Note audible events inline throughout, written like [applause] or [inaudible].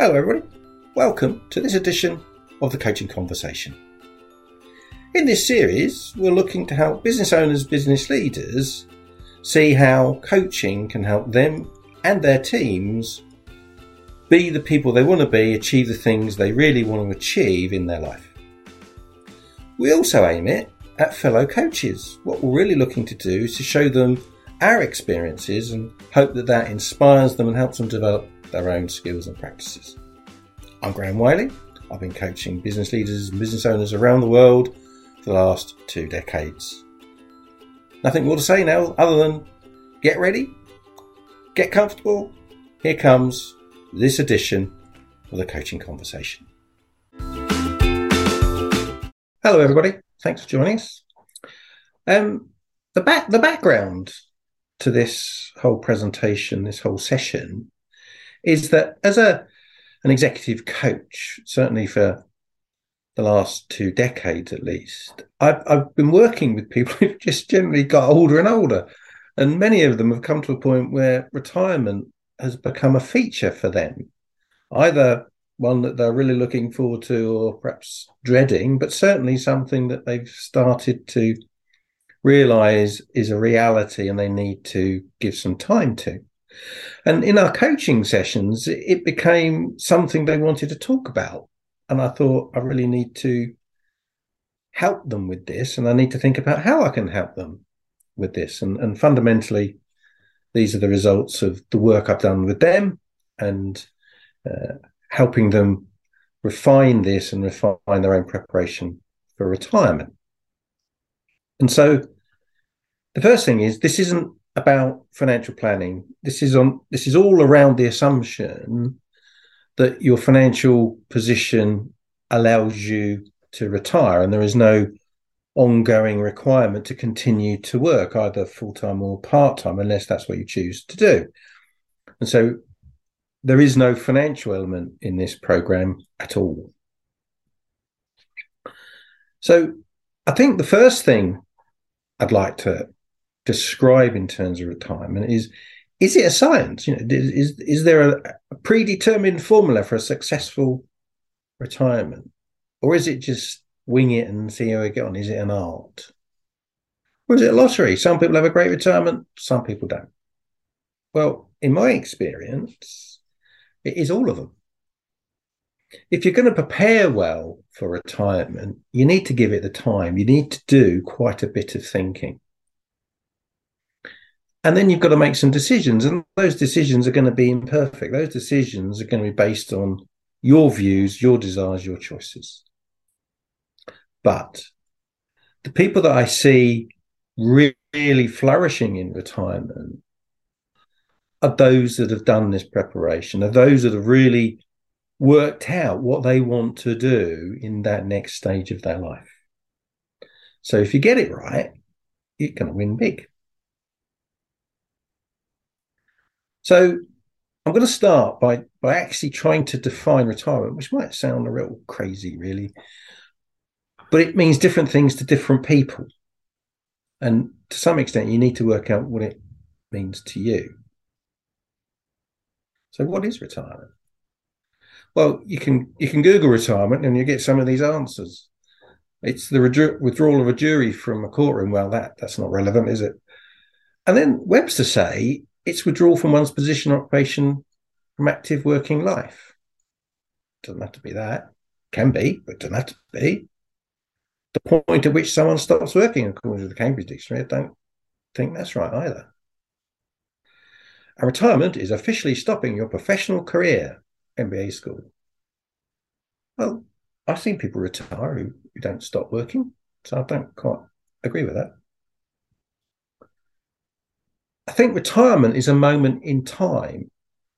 Hello, everybody. Welcome to this edition of the Coaching Conversation. In this series, we're looking to help business owners, business leaders see how coaching can help them and their teams be the people they want to be, achieve the things they really want to achieve in their life. We also aim it at fellow coaches. What we're really looking to do is to show them our experiences and hope that that inspires them and helps them develop their own skills and practices. I'm Graham Wiley. I've been coaching business leaders and business owners around the world for the last two decades. Nothing more to say now other than get ready, get comfortable. Here comes this edition of the Coaching Conversation. Hello, everybody. Thanks for joining us. Um, the back the background to this whole presentation, this whole session, is that as a an executive coach, certainly for the last two decades at least, I've, I've been working with people [laughs] who've just generally got older and older. And many of them have come to a point where retirement has become a feature for them, either one that they're really looking forward to or perhaps dreading, but certainly something that they've started to realize is a reality and they need to give some time to. And in our coaching sessions, it became something they wanted to talk about. And I thought, I really need to help them with this. And I need to think about how I can help them with this. And, and fundamentally, these are the results of the work I've done with them and uh, helping them refine this and refine their own preparation for retirement. And so the first thing is this isn't about financial planning. This is on this is all around the assumption that your financial position allows you to retire and there is no ongoing requirement to continue to work either full-time or part-time unless that's what you choose to do. And so there is no financial element in this program at all. So I think the first thing I'd like to describe in terms of retirement is is it a science? You know is is there a, a predetermined formula for a successful retirement? Or is it just wing it and see how we get on? Is it an art? Or is it a lottery? Some people have a great retirement some people don't. Well in my experience it is all of them. If you're going to prepare well for retirement you need to give it the time. You need to do quite a bit of thinking and then you've got to make some decisions, and those decisions are going to be imperfect. Those decisions are going to be based on your views, your desires, your choices. But the people that I see really flourishing in retirement are those that have done this preparation, are those that have really worked out what they want to do in that next stage of their life. So if you get it right, you're going to win big. So I'm going to start by by actually trying to define retirement, which might sound a little crazy, really, but it means different things to different people, and to some extent, you need to work out what it means to you. So, what is retirement? Well, you can you can Google retirement and you get some of these answers. It's the withdrawal of a jury from a courtroom. Well, that that's not relevant, is it? And then Webster say it's withdrawal from one's position or occupation from active working life. Doesn't have to be that. Can be, but doesn't have to be. The point at which someone stops working, according to the Cambridge Dictionary, I don't think that's right either. A retirement is officially stopping your professional career, MBA Skool. Well, I've seen people retire who, who don't stop working, so I don't quite agree with that. I think retirement is a moment in time.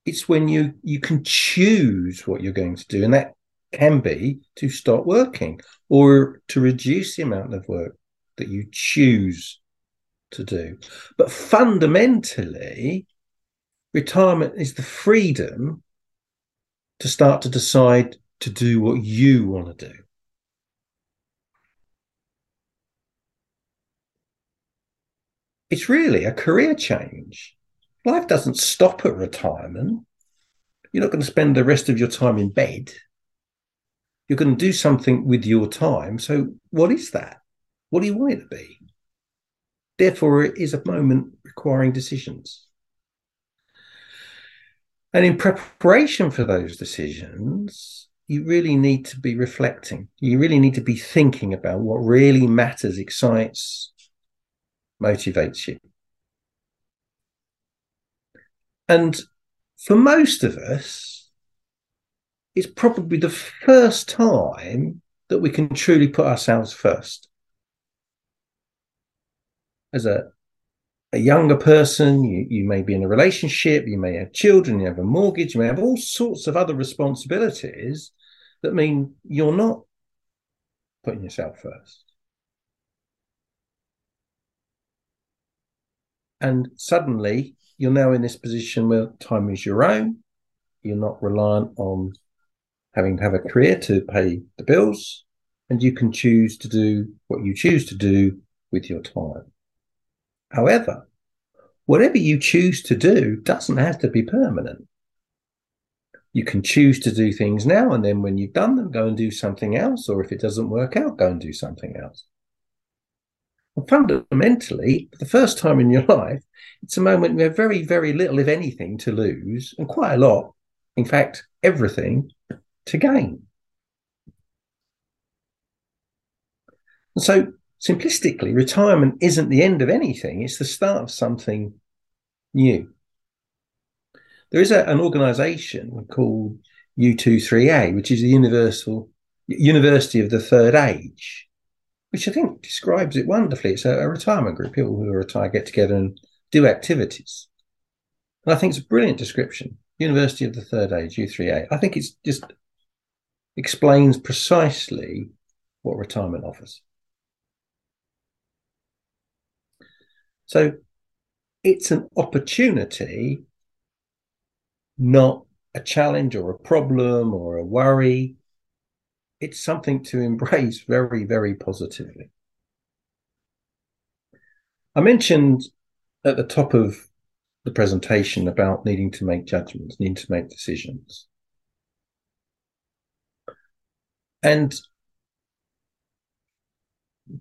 It's when you you can choose what you're going to do, and that can be to stop working or to reduce the amount of work that you choose to do. But fundamentally, retirement is the freedom to start to decide to do what you want to do. It's really a career change. Life doesn't stop at retirement. You're not going to spend the rest of your time in bed. You're going to do something with your time. So, what is that? What do you want it to be? Therefore, it is a moment requiring decisions. And in preparation for those decisions, you really need to be reflecting. You really need to be thinking about what really matters, excites, motivates you. And for most of us, it's probably the first time that we can truly put ourselves first. As a, a younger person, you, you may be in a relationship, you may have children, you have a mortgage, you may have all sorts of other responsibilities that mean you're not putting yourself first. And suddenly you're now in this position where time is your own. You're not reliant on having to have a career to pay the bills, and you can choose to do what you choose to do with your time. However, whatever you choose to do doesn't have to be permanent. You can choose to do things now, and then when you've done them, go and do something else. Or if it doesn't work out, go and do something else. And fundamentally, for the first time in your [laughs] life, it's a moment where very, very little, if anything, to lose, and quite a lot, in fact, everything to gain. And so, simplistically, retirement isn't the end of anything, it's the start of something new. There is a, an organization called U3A, which is the Universal University of the Third Age, which I think describes it wonderfully. It's a, a retirement group, people who are retired get together and do activities. And I think it's a brilliant description. University of the Third Age, U3A. I think it's just explains precisely what retirement offers. So it's an opportunity, not a challenge or a problem or a worry it's something to embrace very, very positively. I mentioned at the top of the presentation about needing to make judgments, needing to make decisions. And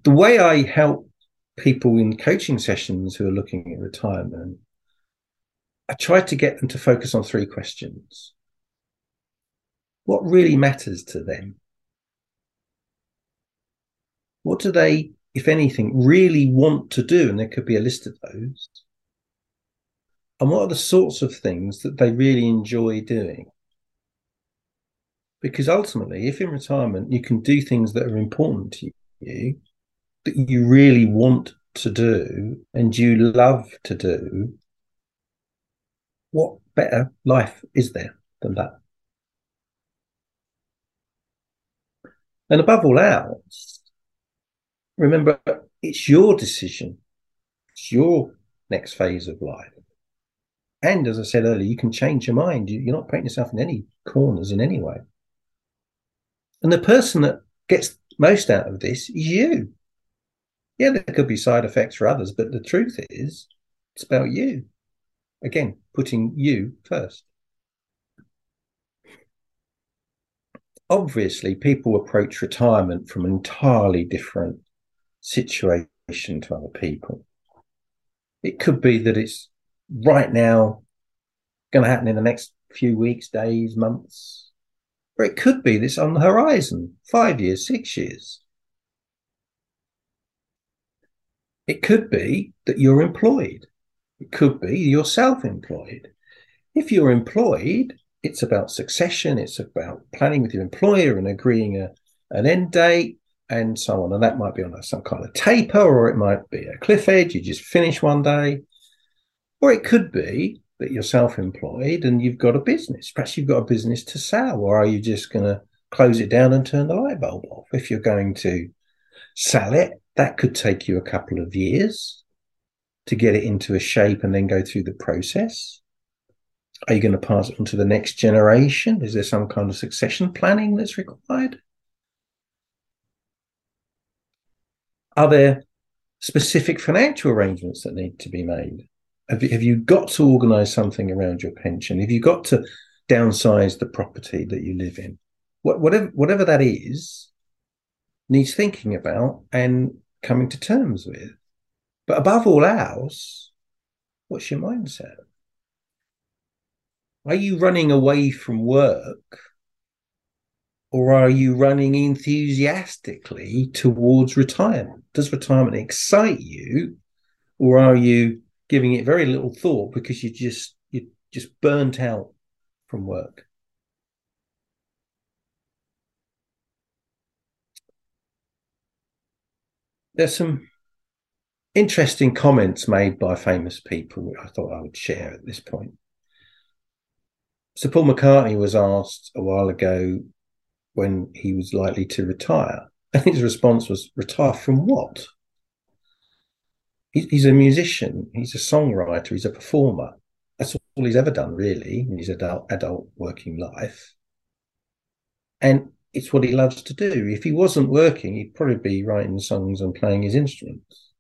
the way I help people in coaching sessions who are looking at retirement, I try to get them to focus on three questions. What really matters to them? What do they, if anything, really want to do? And there could be a list of those. And what are the sorts of things that they really enjoy doing? Because ultimately, if in retirement you can do things that are important to you, that you really want to do and you love to do, what better life is there than that? And above all else, remember, it's your decision. It's your next phase of life. And as I said earlier, you can change your mind. You're not putting yourself in any corners in any way. And the person that gets most out of this is you. Yeah, there could be side effects for others, but the truth is, it's about you. Again, putting you first. Obviously, people approach retirement from entirely different situation to other people. It could be that it's right now going to happen in the next few weeks, days, months, or it could be this on the horizon, five years, six years. It could be that you're employed. It could be you're self employed. If you're employed, it's about succession, it's about planning with your employer and agreeing a, an end date, and so on. And that might be on some kind of taper, or it might be a cliff edge. You just finish one day, or it could be that you're self-employed and you've got a business. Perhaps you've got a business to sell, or are you just going to close it down and turn the light bulb off? If you're going to sell it, that could take you a couple of years to get it into a shape and then go through the process. Are you going to pass it on to the next generation? Is there some kind of succession planning that's required? Are there specific financial arrangements that need to be made? Have you, have you got to organise something around your pension? Have you got to downsize the property that you live in. whatever whatever that is, needs thinking about and coming to terms with. But above all else, what's your mindset? Are you running away from work or are you running enthusiastically towards retirement? Does retirement excite you or are you giving it very little thought because you just you just burnt out from work? There's some interesting comments made by famous people which I thought I would share at this point. Sir Paul McCartney was asked a while ago when he was likely to retire, [laughs] and his response was, Retire from what? He's a musician, he's a songwriter, he's a performer. That's all he's ever done, really, in his adult, adult working life. And it's what he loves to do. If he wasn't working, he'd probably be writing songs and playing his instruments.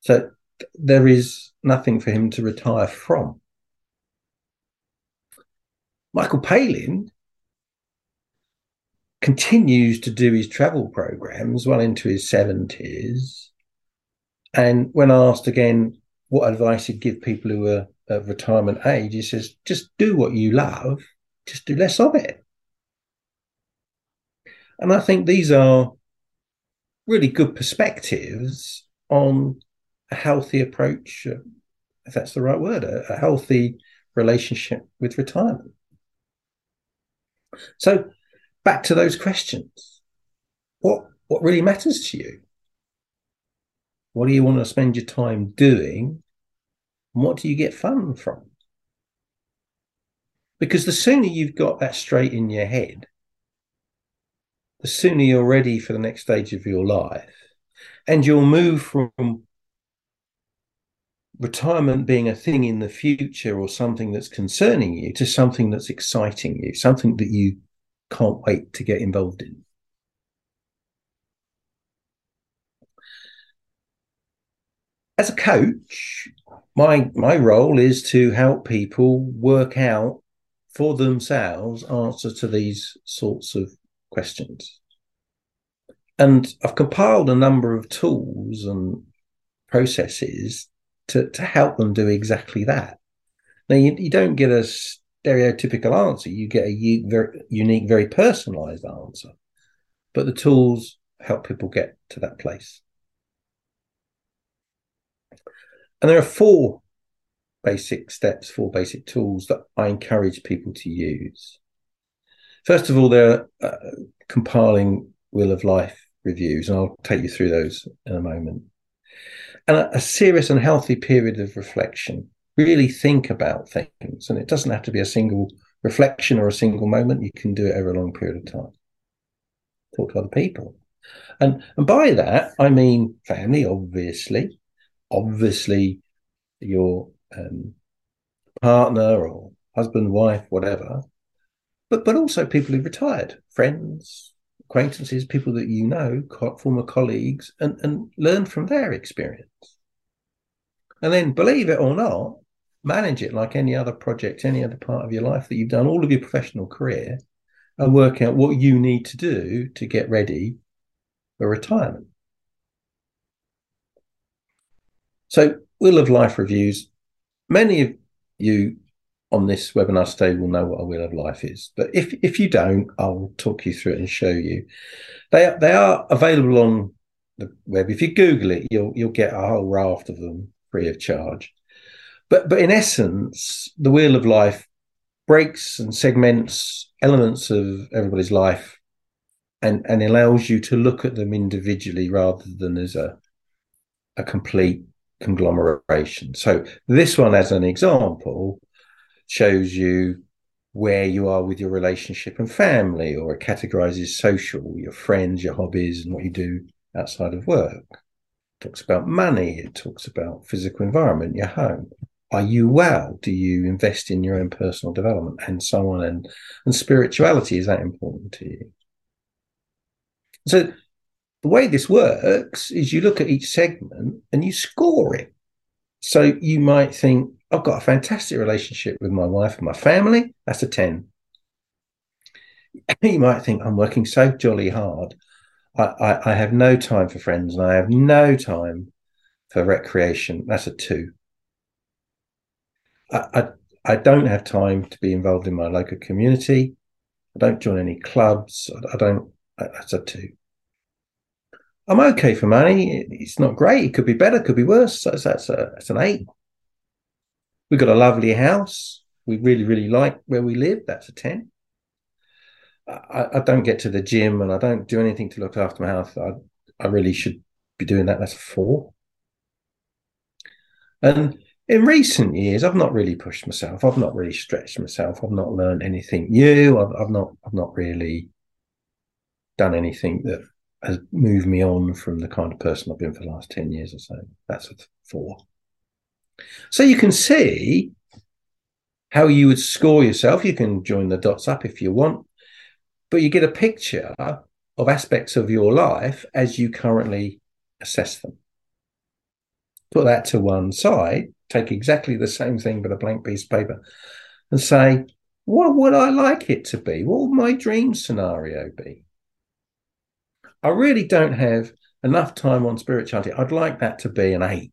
So there is nothing for him to retire from. Michael Palin continues to do his travel programs well into his 70s. And when asked again what advice he'd give people who are at retirement age, he says, just do what you love, just do less of it. And I think these are really good perspectives on a healthy approach, if that's the right word, a, a healthy relationship with retirement. So back to those questions. What what really matters to you? What do you want to spend your time doing? And what do you get fun from? Because the sooner you've got that straight in your head, the sooner you're ready for the next stage of your life. And you'll move from retirement being a thing in the future or something that's concerning you to something that's exciting you, something that you can't wait to get involved in. As a coach, my my role is to help people work out for themselves answers to these sorts of questions. And I've compiled a number of tools and processes to, to help them do exactly that. Now, you, you don't get a stereotypical answer, you get a u- very unique, very personalized answer. But the tools help people get to that place. And there are four basic steps, four basic tools that I encourage people to use. First of all, they're uh, compiling Wheel of Life reviews, and I'll take you through those in a moment and a, a serious and healthy period of reflection. Really think about things, and it doesn't have to be a single reflection or a single moment. You can do it over a long period of time. Talk to other people, and and by that I mean family, obviously, obviously your um, partner or husband, wife, whatever, but but also people who've retired, friends, acquaintances, people that you know, former colleagues, and, and learn from their experience. And then, believe it or not, manage it like any other project, any other part of your life that you've done all of your professional career, and work out what you need to do to get ready for retirement. So, Wheel of Life reviews. Many of you on this webinar today will know what a wheel of life is. But if if you don't, I'll talk you through it and show you. They are, they are available on the web. If you Google it, you'll you'll get a whole raft of them free of charge. But but in essence, the wheel of life breaks and segments elements of everybody's life and and allows you to look at them individually rather than as a a complete conglomeration. So this one as an example shows you where you are with your relationship and family, or it categorizes social, your friends, your hobbies, and what you do outside of work. It talks about money, it talks about physical environment, your home. Are you well? Do you invest in your own personal development and so on? And, and spirituality, is that important to you? So the way this works is you look at each segment and you score it. So you might think I've got a fantastic relationship with my wife and my family. That's a 10. [laughs] You might think I'm working so jolly hard. I, I, I have no time for friends and I have no time for recreation. That's a two. I, I, I don't have time to be involved in my local community. I don't join any clubs. I, I don't. That's a two. I'm okay for money. It's not great. It could be better. Could be worse. So that's a that's an eight. We've got a lovely house. We really, really like where we live. That's a 10. I, I, don't get to the gym and I don't do anything to look after my health. I, I really should be doing that. That's a four. And in recent years, I've not really pushed myself. I've not really stretched myself. I've not learned anything new. I've, I've not. I've not really done anything that has moved me on from the kind of person I've been for the last ten years or so. That's four. So you can see how you would score yourself. You can join the dots up if you want, but you get a picture of aspects of your life as you currently assess them. Put that to one side, take exactly the same thing but a blank piece of paper and say, what would I like it to be? What would my dream scenario be? I really don't have enough time on spirituality. I'd like that to be an eight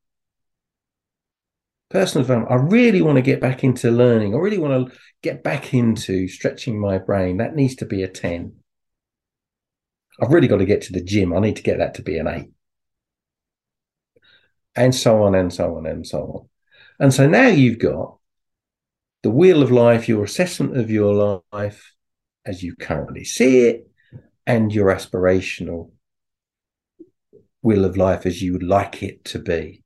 personal development. I really want to get back into learning. I really want to get back into stretching my brain. That needs to be a 10. I've really got to get to the gym. I need to get that to be an eight. And so on and so on and so on. And so now you've got the wheel of life, your assessment of your life as you currently see it, and your aspirational wheel of life as you would like it to be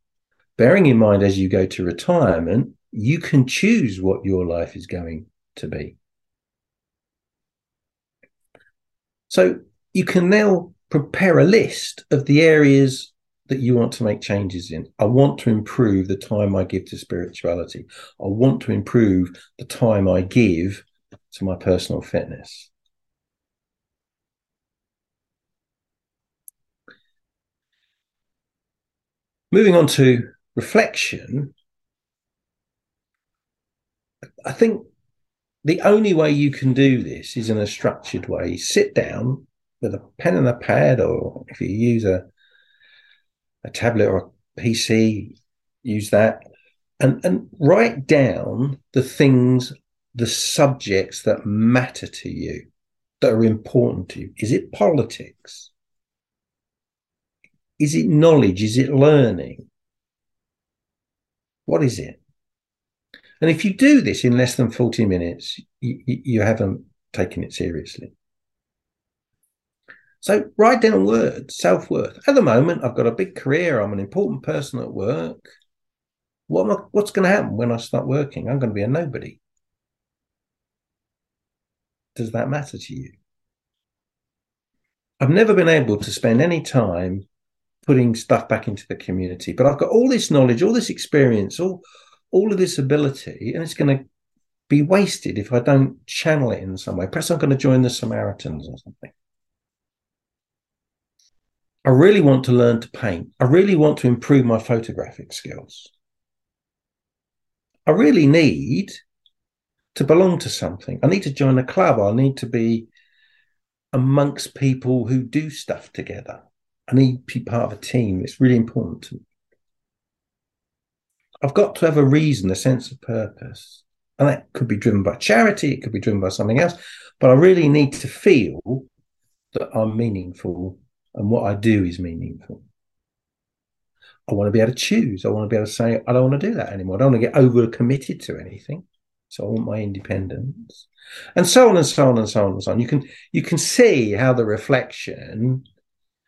bearing in mind as you go to retirement, you can choose what your life is going to be. So you can now prepare a list of the areas that you want to make changes in. I want to improve the time I give to spirituality. I want to improve the time I give to my personal fitness. Moving on to reflection, I think the only way you can do this is in a structured way. Sit down with a pen and a pad, or if you use a a tablet or a PC, use that, and and write down the things, the subjects that matter to you, that are important to you. Is it politics? Is it knowledge? Is it learning? What is it? And if you do this in less than 40 minutes, you, you haven't taken it seriously. So write down words, self worth. At the moment, I've got a big career. I'm an important person at work. What I, what's going to happen when I start working? I'm going to be a nobody. Does that matter to you? I've never been able to spend any time putting stuff back into the community. But I've got all this knowledge, all this experience, all all of this ability, and it's going to be wasted if I don't channel it in some way. Perhaps I'm going to join the Samaritans or something. I really want to learn to paint. I really want to improve my photographic skills. I really need to belong to something. I need to join a club. I need to be amongst people who do stuff together. I need to be part of a team. It's really important to me. I've got to have a reason, a sense of purpose. And that could be driven by charity, it could be driven by something else. But I really need to feel that I'm meaningful and what I do is meaningful. I want to be able to choose. I want to be able to say, I don't want to do that anymore. I don't want to get over committed to anything. So I want my independence. And so on and so on and so on and so on. You can you can see how the reflection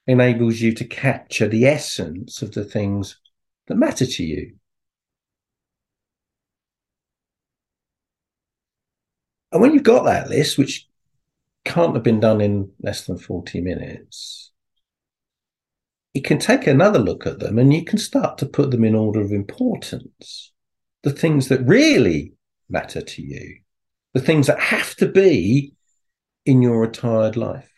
enables you to capture the essence of the things that matter to you. And when you've got that list, which can't have been done in less than 40 minutes, you can take another look at them and you can start to put them in order of importance. The things that really matter to you, the things that have to be in your retired life,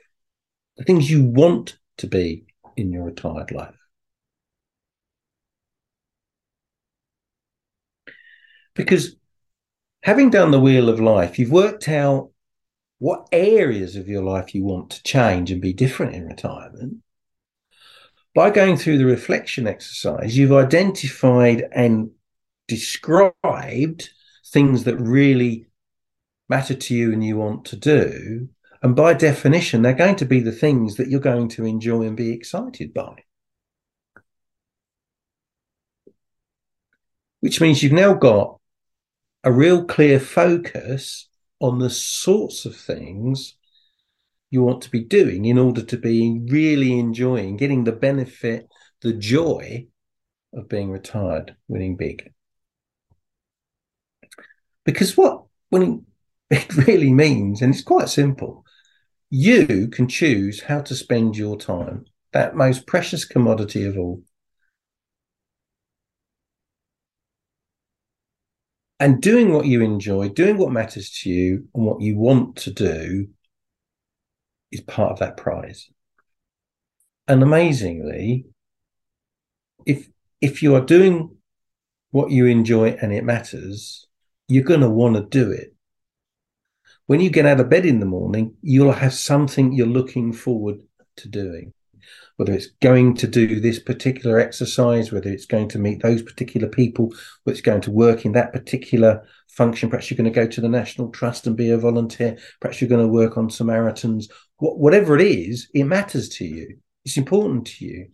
the things you want to be in your retired life. Because having done the wheel of life, you've worked out what areas of your life you want to change and be different in retirement. By going through the reflection exercise, you've identified and described things that really matter to you and you want to do. And by definition, they're going to be the things that you're going to enjoy and be excited by. Which means you've now got a real clear focus on the sorts of things you want to be doing in order to be really enjoying, getting the benefit, the joy of being retired, winning big. Because what winning [laughs] it really means, and it's quite simple, you can choose how to spend your time, that most precious commodity of all. and doing what you enjoy, doing what matters to you and what you want to do is part of that prize. And amazingly, if if you are doing what you enjoy and it matters, you're going to want to do it. When you get out of bed in the morning, you'll have something you're looking forward to doing whether it's going to do this particular exercise, whether it's going to meet those particular people, whether it's going to work in that particular function. Perhaps you're going to go to the National Trust and be a volunteer. Perhaps you're going to work on Samaritans. whatever it is, it matters to you. It's important to you.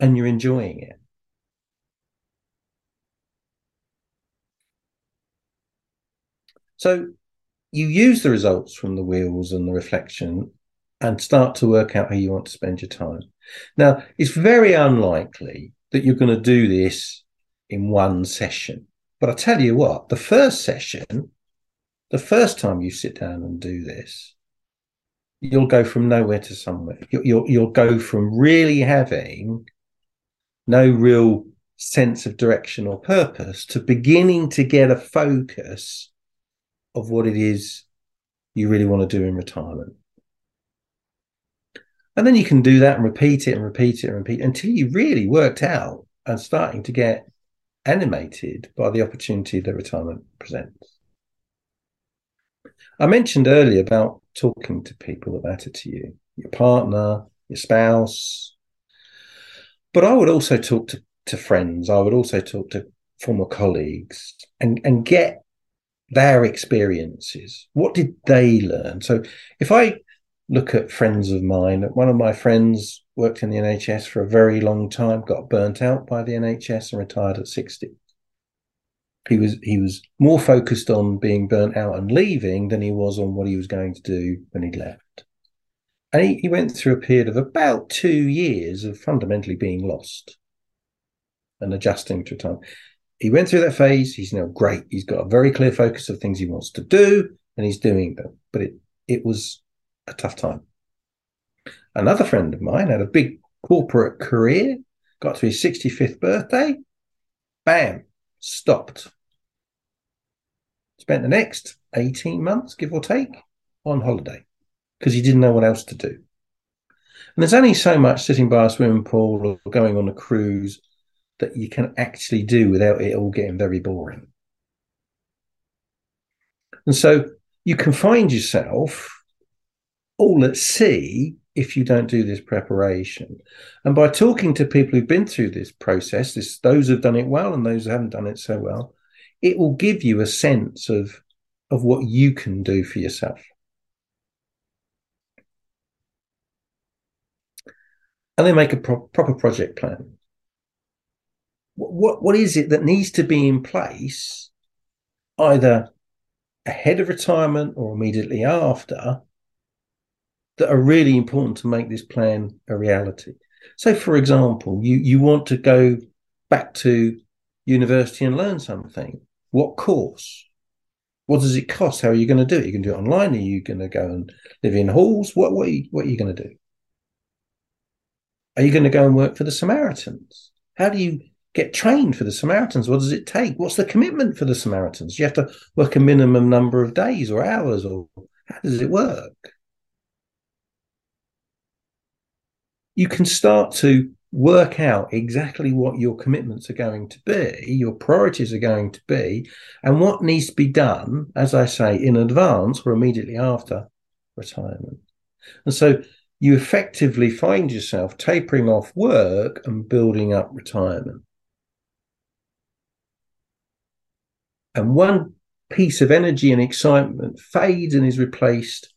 And you're enjoying it. So you use the results from the wheels and the reflection and start to work out how you want to spend your time. Now, it's very unlikely that you're going to do this in one session. But I tell you what, the first session, the first time you sit down and do this, you'll go from nowhere to somewhere. You'll, you'll, you'll go from really having no real sense of direction or purpose to beginning to get a focus of what it is you really want to do in retirement. And then you can do that and repeat it and repeat it and repeat until you really worked out and starting to get animated by the opportunity that retirement presents. I mentioned earlier about talking to people that matter to you, your partner, your spouse. But I would also talk to, to friends. I would also talk to former colleagues and, and get their experiences. What did they learn? So if I look at friends of mine. One of my friends worked in the NHS for a very long time, got burnt out by the NHS and retired at 60. He was he was more focused on being burnt out and leaving than he was on what he was going to do when he left. And he, he went through a period of about two years of fundamentally being lost and adjusting to time. He went through that phase. He's now great. He's got a very clear focus of things he wants to do, and he's doing them. But it it was a tough time. Another friend of mine had a big corporate career, got to his 65th birthday, bam, stopped. Spent the next 18 months, give or take, on holiday because he didn't know what else to do. And there's only so much sitting by a swimming pool or going on a cruise that you can actually do without it all getting very boring. And so you can find yourself all at sea if you don't do this preparation. And by talking to people who've been through this process, this, those who've done it well and those who haven't done it so well, it will give you a sense of, of what you can do for yourself. And then make a pro- proper project plan. What, what, what is it that needs to be in place either ahead of retirement or immediately after that are really important to make this plan a reality. So, for example, you, you want to go back to university and learn something. What course? What does it cost? How are you going to do it? You can do it online. Are you going to go and live in halls? What, what, are, you, what are you going to do? Are you going to go and work for the Samaritans? How do you get trained for the Samaritans? What does it take? What's the commitment for the Samaritans? Do You have to work a minimum number of days or hours, or how does it work? You can start to work out exactly what your commitments are going to be, your priorities are going to be, and what needs to be done, as I say, in advance or immediately after retirement. And so you effectively find yourself tapering off work and building up retirement. And one piece of energy and excitement fades and is replaced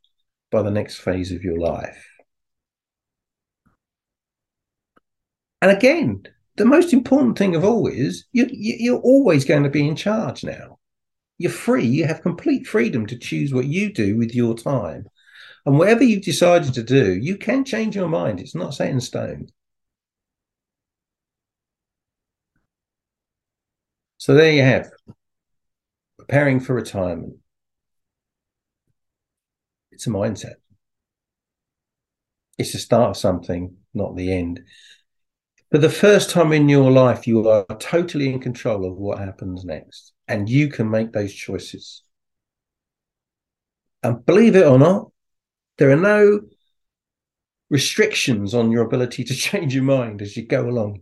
by the next phase of your life. And again, the most important thing of all is you, you're always going to be in charge now. You're free. You have complete freedom to choose what you do with your time. And whatever you've decided to do, you can change your mind. It's not set in stone. So there you have preparing for retirement. It's a mindset. It's the start of something, not the end. For the first time in your life, you are totally in control of what happens next, and you can make those choices. And believe it or not, there are no restrictions on your ability to [laughs] change your mind as you go along.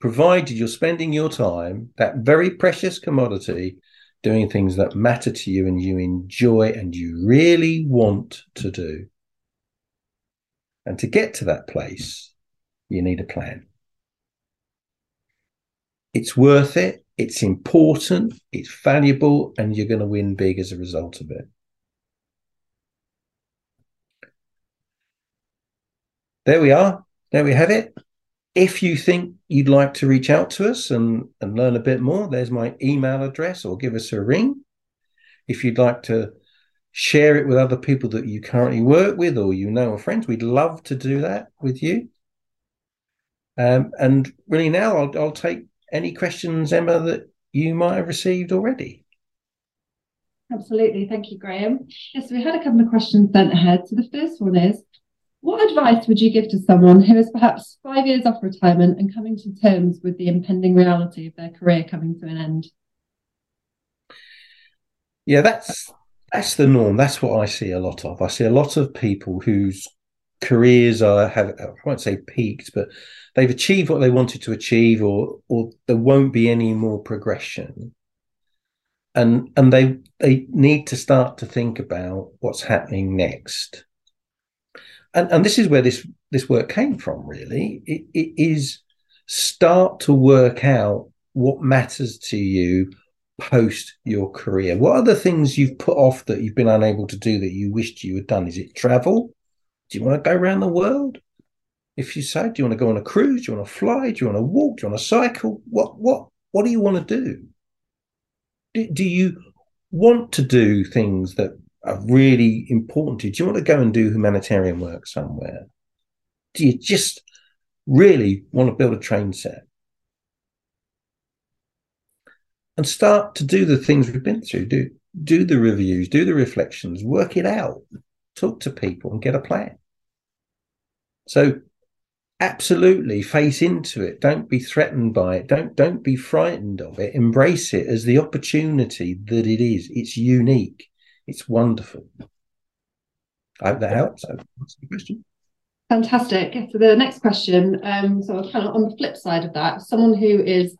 Provided you're spending your time, that very precious commodity, doing things that matter to you and you enjoy and you really want to do. And to get to that place, you need a plan. It's worth it, it's important, it's valuable, and you're going to win big as a result of it. There we are. There we have it. If you think you'd like to reach out to us and, and learn a bit more, there's my email address or give us a ring. If you'd like to share it with other people that you currently work with or you know or friends, we'd love to do that with you. Um, and really, now I'll, I'll take any questions, Emma, that you might have received already. Absolutely. Thank you, Graham. Yes, we had a couple of questions sent ahead. So the first one is What advice would you give to someone who is perhaps five years off retirement and coming to terms with the impending reality of their career coming to an end? Yeah, that's that's the norm. That's what I see a lot of. I see a lot of people whose careers are have I won't say peaked, but they've achieved what they wanted to achieve, or or there won't be any more progression. And and they they need to start to think about what's happening next. And and this is where this this work came from. Really, it, it is start to work out what matters to you post your career. What are the things you've put off that you've been unable to do that you wished you had done? Is it travel? Do you want to go around the world? If you say, do you want to go on a cruise? Do you want to fly? Do you want to walk? Do you want to cycle? What what what do you want to do? Do, do you want to do things that are really important to you? Do you want to go and do humanitarian work somewhere? Do you just really want to build a train set? And start to do the things we've been through. Do do the reviews, do the reflections, work it out, talk to people and get a plan. So absolutely face into it. Don't be threatened by it. Don't don't be frightened of it. Embrace it as the opportunity that it is. It's unique. It's wonderful. I hope that helps. That's the question. Fantastic. So the next question um so kind of on the flip side of that someone who is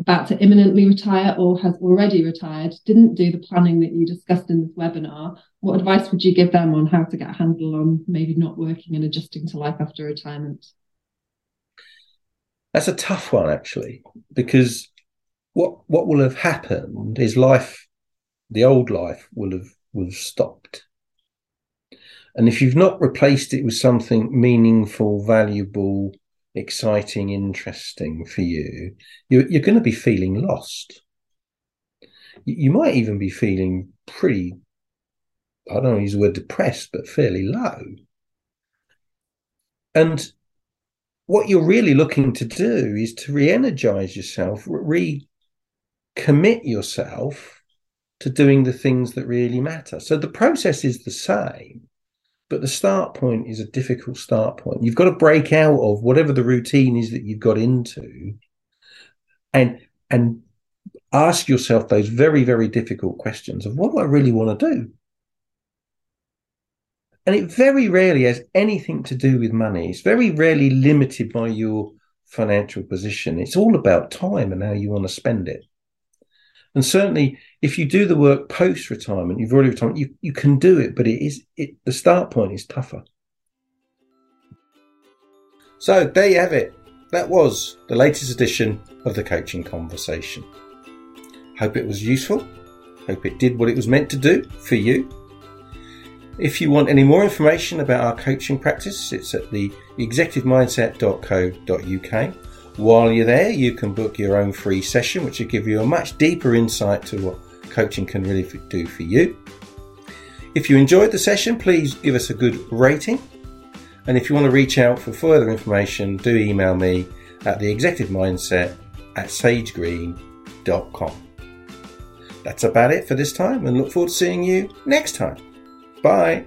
about to imminently retire or has already retired didn't do the planning that you discussed in this webinar what advice would you give them on how to get a handle on maybe not working and adjusting to life after retirement that's a tough one, actually, because what what will have happened is life, the old life, will have will have stopped. And if you've not replaced it with something meaningful, valuable, exciting, interesting for you, you're, you're going to be feeling lost. You might even be feeling pretty, I don't know, use the word depressed, but fairly low. And what you're really looking to do is to re-energize yourself, recommit yourself to doing the things that really matter. So the process is the same, but the start point is a difficult start point. You've got to break out of whatever the routine is that you've got into and and ask yourself those very, very difficult questions of what do I really want to do? And it very rarely has anything to do with money. It's very rarely limited by your financial position. It's all about time and how you want to spend it. And certainly, if you do the work post retirement, you've already retired, you, you can do it, but it is it the start point is tougher. So there you have it. That was the latest edition of the coaching conversation. Hope it was useful. Hope it did what it was meant to do for you. If you want any more information about our coaching practice, it's at the executivemindset.co.uk. While you're there, you can book your own free session, which will give you a much deeper insight to what coaching can really do for you. If you enjoyed the session, please give us a good rating. And if you want to reach out for further information, do email me at the executive mindset at sagegreen.com. That's about it for this time and look forward to seeing you next time. Bye.